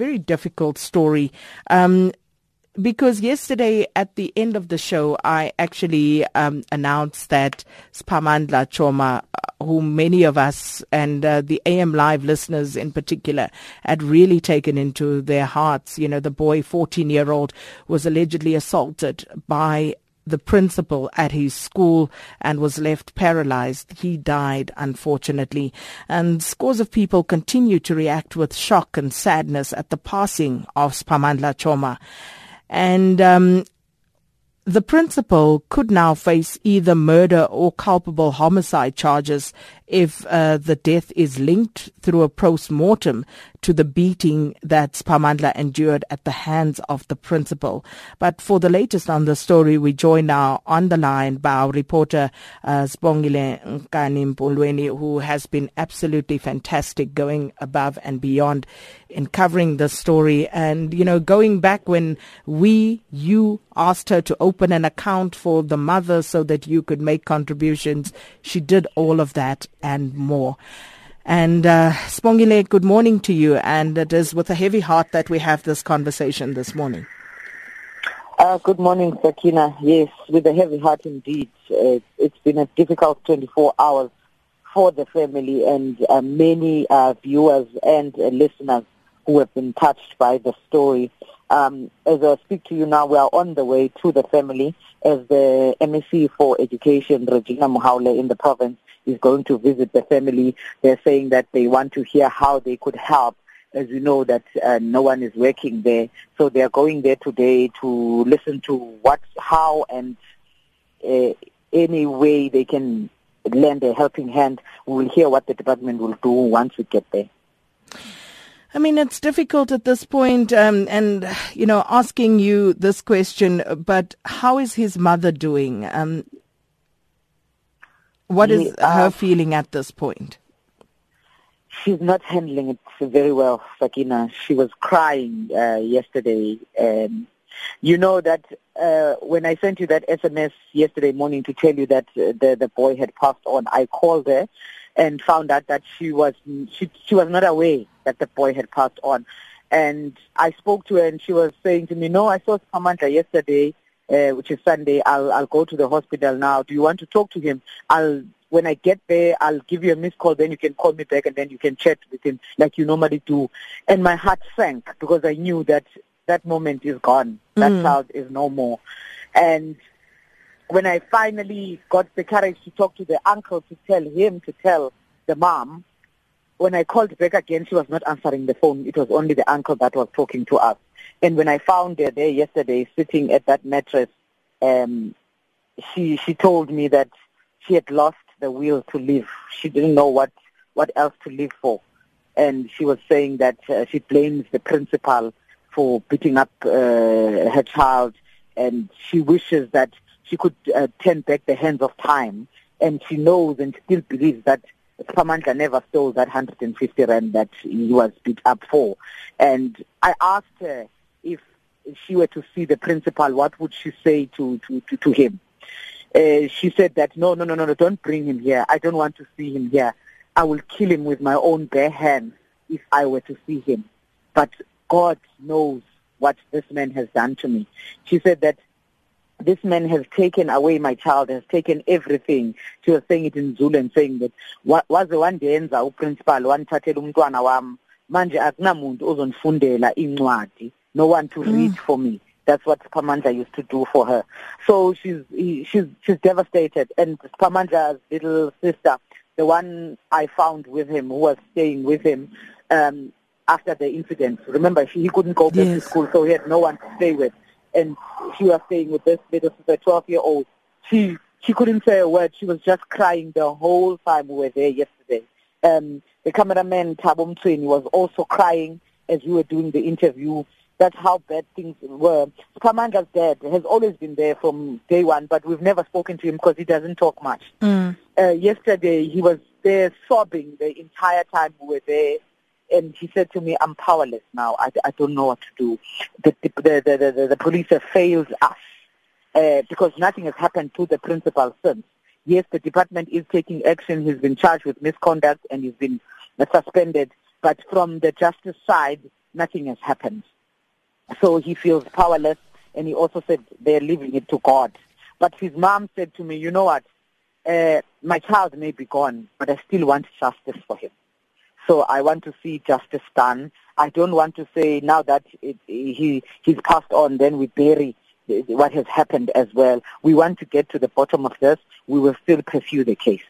very difficult story. Um, because yesterday at the end of the show, I actually um, announced that Sphamandla Choma, uh, whom many of us and uh, the AM Live listeners in particular had really taken into their hearts. You know, the boy, 14 year old, was allegedly assaulted by the principal at his school and was left paralyzed. He died, unfortunately. And scores of people continue to react with shock and sadness at the passing of Sphamandla Choma. And um, the principal could now face either murder or culpable homicide charges if uh, the death is linked through a post-mortem to the beating that Sphamandla endured at the hands of the principal. But for the latest on the story, we join now on the line by our reporter uh, Sibongile Nkani who has been absolutely fantastic, going above and beyond in covering the story. And, you know, going back when we, you asked her to open an account for the mother so that you could make contributions, she did all of that and more. And uh, Sibongile, good morning to you. And it is with a heavy heart that we have this conversation this morning. Uh, good morning, Sakina. Yes, with a heavy heart indeed. Uh, it's been a difficult 24 hours for the family and uh, many uh, viewers and uh, listeners who have been touched by the story. Um, as I speak to you now, we are on the way to the family as the MEC for Education, Regina Mhaule, in the province, is going to visit the family. They're saying that they want to hear how they could help. As you know, that uh, no one is working there, so they are going there today to listen to what, how, and uh, any way they can lend a helping hand. We will hear what the department will do once we get there. I mean, it's difficult at this point, um, and you know, asking you this question. But how is his mother doing? Um, what is her feeling at this point? She's not handling it very well, Sakina. She was crying uh, yesterday, and you know that uh, when I sent you that SMS yesterday morning to tell you that uh, the the boy had passed on, I called her and found out that she was she she was not aware that the boy had passed on. And I spoke to her and she was saying to me, No, I saw Sphamandla yesterday, uh, which is Sunday. I'll I'll go to the hospital now. Do you want to talk to him? I'll when I get there, I'll give you a missed call. Then you can call me back, and then you can chat with him like you normally do. And my heart sank because I knew that that moment is gone. That mm. child is no more. And when I finally got the courage to talk to the uncle to tell him to tell the mom, when I called back again, she was not answering the phone. It was only the uncle that was talking to us. And when I found her there yesterday, sitting at that mattress, um, she she told me that she had lost the will to live. She didn't know what what else to live for, and she was saying that uh, she blames the principal for beating up uh, her child, and she wishes that she could uh, turn back the hands of time. And she knows and still believes that Sphamandla never stole that 150 rand that he was beat up for. And I asked her she were to see the principal, what would she say to, to, to, to him? Uh, she said that, no, no, no, no, no, don't bring him here. I don't want to see him here. I will kill him with my own bare hands if I were to see him. But God knows what this man has done to me. She said that this man has taken away my child, has taken everything. She was saying it in Zulu and saying that waze wandenza uprincipal wanthathela umntwana wami manje akunamuntu ozonifundela incwadi no one to mm. read for me that's what Sphamandla used to do for her so she's she's she's devastated and Sphamandla's little sister the one I found with him who was staying with him um after the incident remember he, he couldn't go back yes. to school so he had no one to stay with and she was staying with this little sister, 12 year old. She she couldn't say a word. She was just crying the whole time we were there yesterday. Um, the cameraman Thabo Mtshweni was also crying as we were doing the interview. That's how bad things were. Sphamandla's dad has always been there from day one, but we've never spoken to him because he doesn't talk much. Mm. Uh, yesterday, he was there sobbing the entire time we were there and he said to me, I'm powerless now. I, I don't know what to do. The, the, the, the, the police have failed us uh, because nothing has happened to the principal since. Yes, the department is taking action. He's been charged with misconduct and he's been suspended. But from the justice side, nothing has happened. So he feels powerless, and he also said they're leaving it to God. But his mom said to me, you know what, uh, my child may be gone, but I still want justice for him. So I want to see justice done. I don't want to say now that it, he he's passed on, then we bury what has happened as well. We want to get to the bottom of this. We will still pursue the case.